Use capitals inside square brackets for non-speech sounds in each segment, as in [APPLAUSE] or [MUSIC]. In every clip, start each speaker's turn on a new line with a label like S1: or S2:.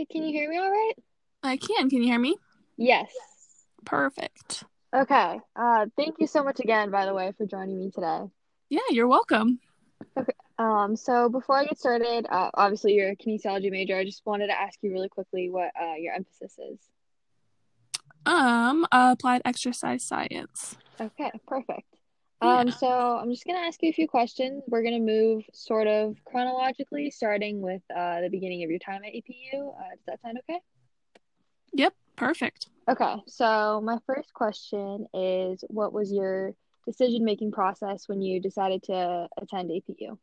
S1: Hi, can you hear me all right?
S2: I can. Can you hear me?
S1: Yes.
S2: Perfect.
S1: Okay. Uh, thank you so much again, by the way, for joining me today.
S2: Yeah, you're welcome. Okay.
S1: Um, so before I get started, uh, obviously you're a kinesiology major. I just wanted to ask you really quickly what uh, your emphasis is.
S2: Um, applied exercise science.
S1: Okay, perfect.
S2: Yeah.
S1: Um, so I'm just gonna ask you a few questions. We're gonna move sort of chronologically, starting with uh, the beginning of your time at APU. Uh, does that sound okay?
S2: Yep, perfect.
S1: Okay, so my first question is what was your decision making process when you decided to attend APU?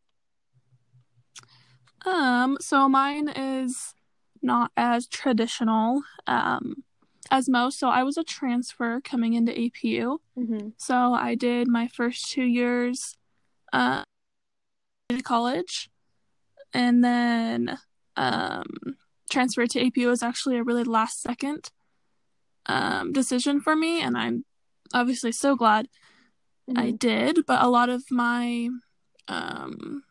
S2: Um, so mine is not as traditional um as most. So I was a transfer coming into APU.
S1: Mm-hmm.
S2: So I did my first two years uh in college and then um transfer to APU was actually a really last second um decision for me and I'm obviously so glad I did, but a lot of my um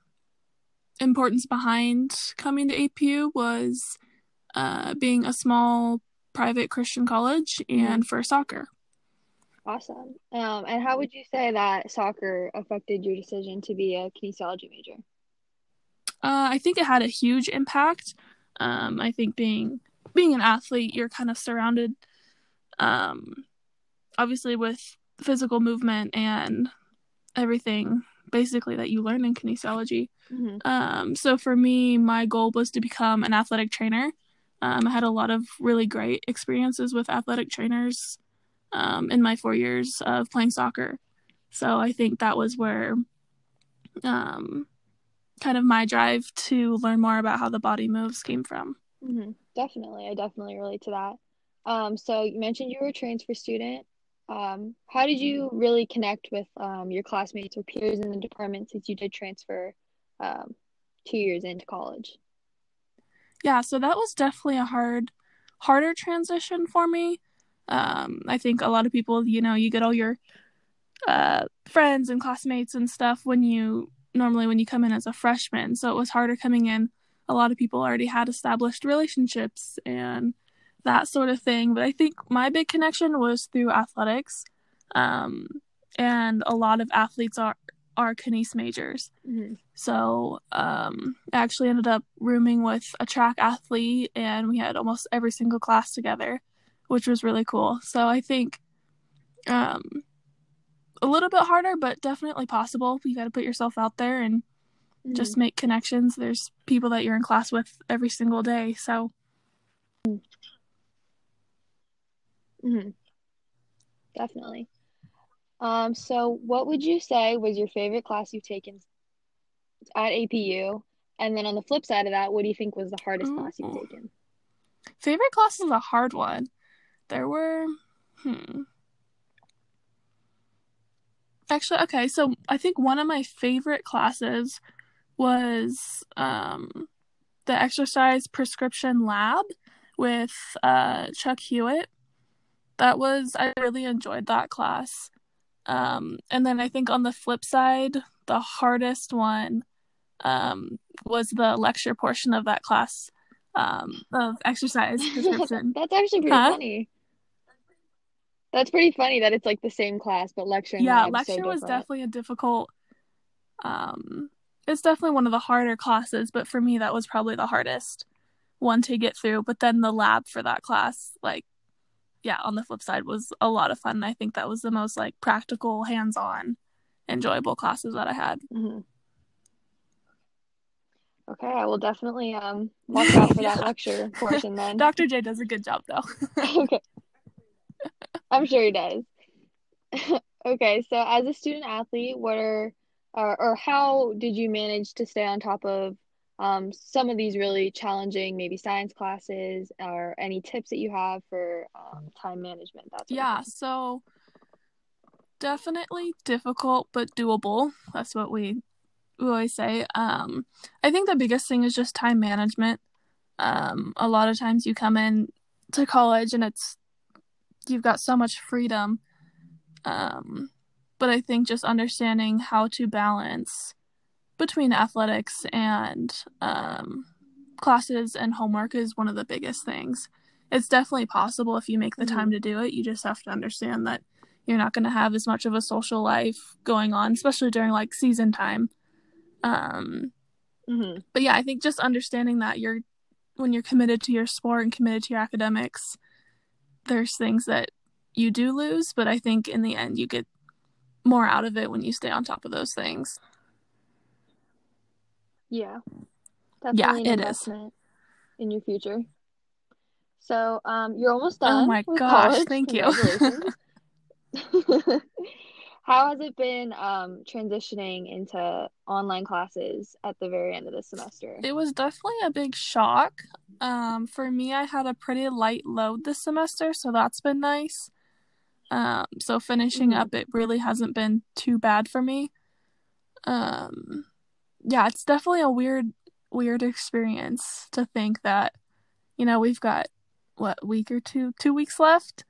S2: importance behind coming to APU was uh being a small private Christian college and for soccer.
S1: Awesome. Um, and how would you say that soccer affected your decision to be a kinesiology major?
S2: Uh, I think it had a huge impact. Um, I think being being an athlete, you're kind of surrounded, um, obviously with physical movement and everything basically that you learn in kinesiology.
S1: Mm-hmm.
S2: Um, so for me, my goal was to become an athletic trainer. Um, I had a lot of really great experiences with athletic trainers um, in my four years of playing soccer. So I think that was where um, kind of my drive to learn more about how the body moves came from.
S1: Mm-hmm. Definitely. I definitely relate to that. Um, so you mentioned you were a transfer student. Um, how did you really connect with um, your classmates or peers in the department since you did transfer um, two years into college?
S2: Yeah, so that was definitely a hard, harder transition for me. Um, I think a lot of people, you know, you get all your uh, friends and classmates and stuff when you normally when you come in as a freshman. So it was harder coming in. A lot of people already had established relationships and that sort of thing. But I think my big connection was through athletics. Um, and a lot of athletes are are kines majors.
S1: Mm-hmm.
S2: So um, I actually ended up rooming with a track athlete, and we had almost every single class together, which was really cool. So I think um, a little bit harder, but definitely possible. You got to put yourself out there and
S1: Mm-hmm.
S2: just make connections. There's people that you're in class with every single day. So
S1: Mm-hmm. Definitely. Um, so what would you say was your favorite class you've taken at APU? And then on the flip side of that, what do you think was the hardest class you've taken?
S2: favorite class is a hard one. There were, hmm. Actually, okay, so I think one of my favorite classes was um, the exercise prescription lab with uh, Chuck Hewitt. That was, I really enjoyed that class. Um, and then I think on the flip side, the hardest one um, was the lecture portion of that class um, of exercise [LAUGHS] prescription.
S1: That's actually pretty
S2: Huh?
S1: funny. That's pretty funny that it's like the same class, but lecture
S2: yeah,
S1: is so
S2: lecture was definitely a difficult. Um, it's definitely one of the harder classes, but for me, that was probably the hardest one to get through. But then the lab for that class, like, yeah, on the flip side, was a lot of fun. I think that was the most like practical, hands-on, enjoyable classes that I had.
S1: Mhm. Okay, I will definitely um watch out for [LAUGHS] that
S2: Yeah.
S1: lecture portion [LAUGHS] then.
S2: Dr. J does a good job though. [LAUGHS]
S1: Okay. I'm sure he does. Okay, so as a student athlete, what are or, or how did you manage to stay on top of um, some of these really challenging, maybe science classes, or any tips that you have for um, time management? that's
S2: yeah, so definitely difficult but doable. That's what we we always say. Um, I think the biggest thing is just time management. Um, a lot of times you come in to college and it's you've got so much freedom. Um, but I think just understanding how to balance between athletics and um, classes and homework is one of the biggest things. It's definitely possible if you make the
S1: Mhm.
S2: time to do it. You just have to understand that you're not going to have as much of a social life going on, especially during like season time. Um,
S1: hmm
S2: but yeah, I think just understanding that you're when you're committed to your sport and committed to your academics, there's things that you do lose, but I think in the end you get more out of it when you stay on top of those things.
S1: Yeah.
S2: Yeah,
S1: Definitely an
S2: it is.
S1: in your future. So, um, you're almost done.
S2: Oh
S1: my
S2: gosh,
S1: college.
S2: thank you. [LAUGHS] [LAUGHS]
S1: How has it been um transitioning into online classes at the very end of the semester?
S2: It was definitely a big shock. Um, for me, I had a pretty light load this semester, so that's been nice. Um, so finishing
S1: Mhm.
S2: up, it really hasn't been too bad for me. Um, yeah, it's definitely a weird, weird experience to think that, you know, we've got what week or two, two weeks left,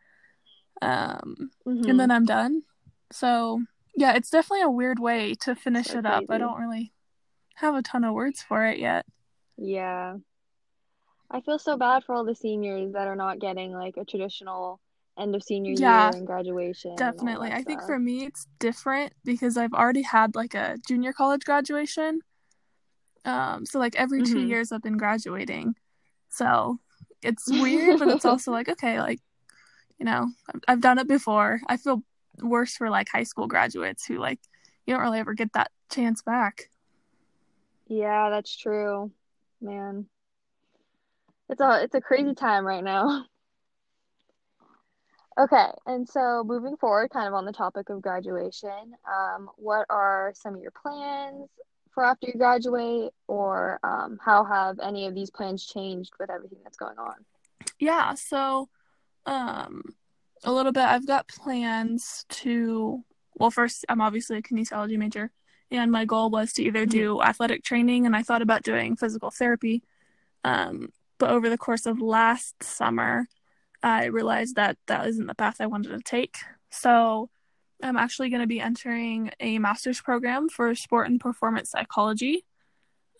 S2: um,
S1: Mhm.
S2: and then I'm done. So yeah, it's definitely a weird way to finish
S1: So
S2: it up. I don't really have a ton of words for it yet.
S1: Yeah. I feel so bad for all the seniors that are not getting like a traditional end of senior
S2: Yeah,
S1: year and graduation
S2: Definitely.
S1: that
S2: I think for me it's different because I've already had like a junior college graduation. Um, so like every two
S1: Mhm.
S2: years I've been graduating. So it's [LAUGHS] weird, but it's also like, okay, like, you know, I've, I've done it before. I feel worse for like high school graduates who like you don't really ever get that chance back.
S1: Yeah, that's true. Man. It's a it's a crazy time right now. [LAUGHS] Okay, and so moving forward, kind of on the topic of graduation, um, what are some of your plans for after you graduate, or um, how have any of these plans changed with everything that's going on?
S2: Yeah, so um a little bit I've got plans to well first I'm obviously a kinesiology major and my goal was to either do athletic training and I thought about doing physical therapy. Um but over the course of last summer I realized that that isn't the path I wanted to take. So I'm actually going to be entering a master's program for sport and performance psychology.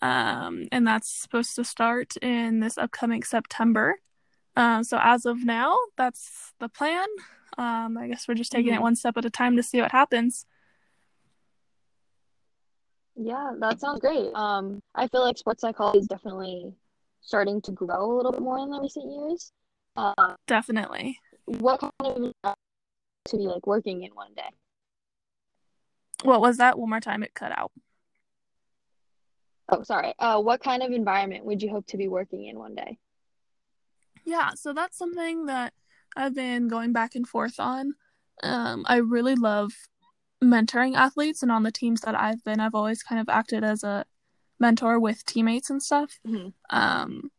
S2: Um, and that's supposed to start in this upcoming September. Um, so as of now, that's the plan. Um, I guess we're just taking it
S1: Mhm.
S2: one step at a time to see what happens.
S1: Yeah, that sounds great. Um, I feel like sports psychology is definitely starting to grow a little bit more in the recent years. Uh,
S2: Definitely.
S1: what kind of to be like working in one day?
S2: What was that? One more time, it cut out.
S1: Oh, sorry. Uh, what kind of environment would you hope to be working in one day?
S2: Yeah, so that's something that I've been going back and forth on. Um, I really love mentoring athletes, and on the teams that I've been, I've always kind of acted as a mentor with teammates and stuff.
S1: Mhm.
S2: Um,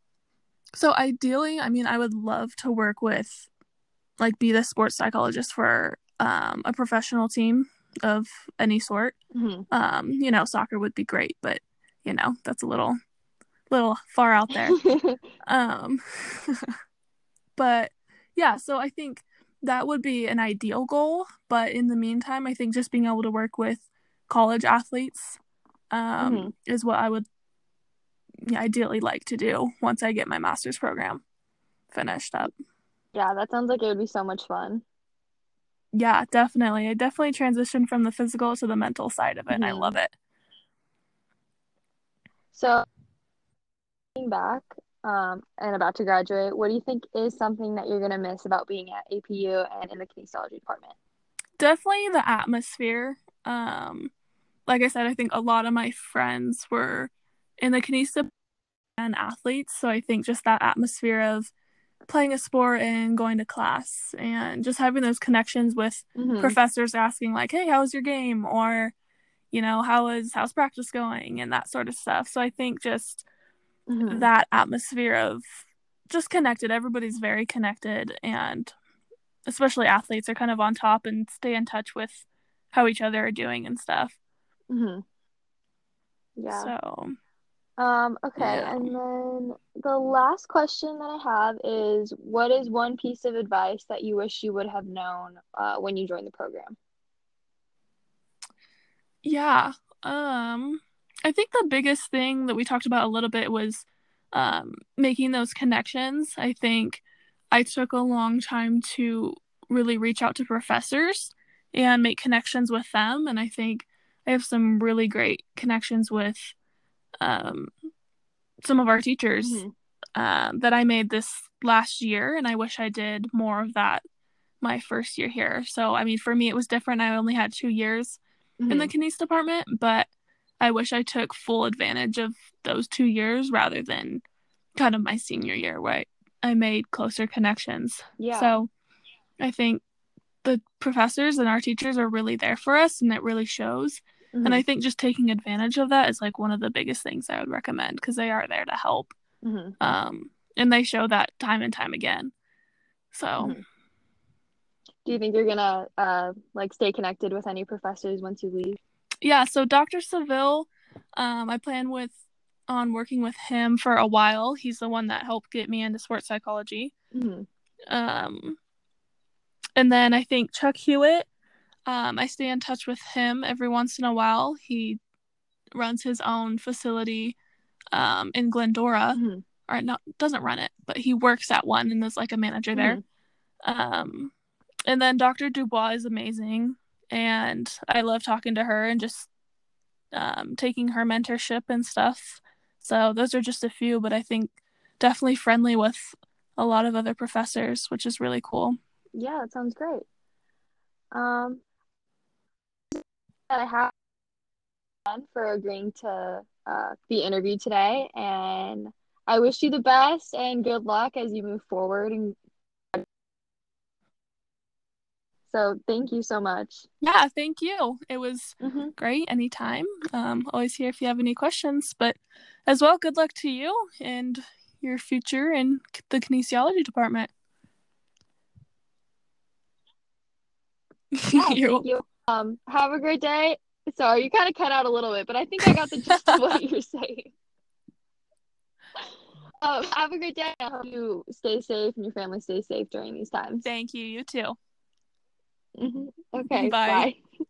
S2: so ideally, I mean, I would love to work with, like, be the sports psychologist for um, a professional team of any sort.
S1: Mhm.
S2: Um, you know, soccer would be great, but you know, that's a little, little far out there. [LAUGHS] Um, [LAUGHS] but yeah, so I think that would be an ideal goal. But in the meantime, I think just being able to work with college athletes um,
S1: Mhm.
S2: is what I would ideally like to do once I get my master's program finished up.
S1: Yeah, that sounds like it would be so much fun.
S2: Yeah, definitely. I definitely transitioned from the physical to the mental side of it, and I love it.
S1: So, looking back, um, and about to graduate, what do you think is something that you're gonna miss about being at APU and in the kinesiology department?
S2: Definitely the atmosphere. Um, like I said, I think a lot of my friends were in the kinesia and athletes, so I think just that atmosphere of playing a sport and going to class and just having those connections with
S1: Mhm.
S2: professors asking like, "Hey, how was your game?" or you know, "How was how's practice going?" and that sort of stuff. So I think just
S1: Mhm.
S2: that atmosphere of just connected. Everybody's very connected, and especially athletes are kind of on top and stay in touch with how each other are doing and stuff.
S1: Mm-hmm. Yeah.
S2: So
S1: Um, okay,
S2: Yeah.
S1: and then the last question that I have is what is one piece of advice that you wish you would have known uh, when you joined the program?
S2: yeah, um, I think the biggest thing that we talked about a little bit was um, making those connections. I think I took a long time to really reach out to professors and make connections with them. And I think I have some really great connections with um, some of our teachers mm-hmm. uh, that I made this last year. And I wish I did more of that my first year here. So, I mean, for me, it was different. I only had two years mm-hmm. in the mm-hmm. kines department, but I wish I took full advantage of those two years rather than kind of my senior year where I, I made closer connections. Yeah. So I think the professors and our teachers are really there for us and it really shows. Mm-hmm. And I think just taking advantage of that is like one of the biggest things I would recommend because they are there to help. Mm-hmm. Um, and they show that time and time again. So mm-hmm.
S1: do you think you're gonna uh like stay connected with any professors once you leave?
S2: Yeah, so Dr. Seville, um, I plan with on working with him for a while. He's the one that helped get me into sports psychology. Mm-hmm. Um, and then I think Chuck Hewitt. Um, I stay in touch with him every once in a while. He runs his own facility um, in Glendora, mm-hmm. or not doesn't run it, but he works at one and is like a manager there. Mm-hmm. Um, and then Dr. Dubois is amazing and I love talking to her and just um, taking her mentorship and stuff. So those are just a few, but I think definitely friendly with a lot of other professors, which is really cool.
S1: Yeah, that sounds great. Um, I have for agreeing to uh, be interviewed today, and I wish you the best and good luck as you move forward and So thank you so much.
S2: Yeah, thank you. It was mm-hmm. great anytime. Um, always here if you have any questions. But as well, good luck to you and your future in the kinesiology department. [LAUGHS]
S1: Yeah, thank you. Um, have a great day. Sorry, you kind of cut out a little bit, but I think I got the gist of what you're saying. [LAUGHS] Um, have a great day. I hope you stay safe and your family stays safe during these times.
S2: Thank you. You too.
S1: Mm-hmm. Okay. [LAUGHS] Bye. bye.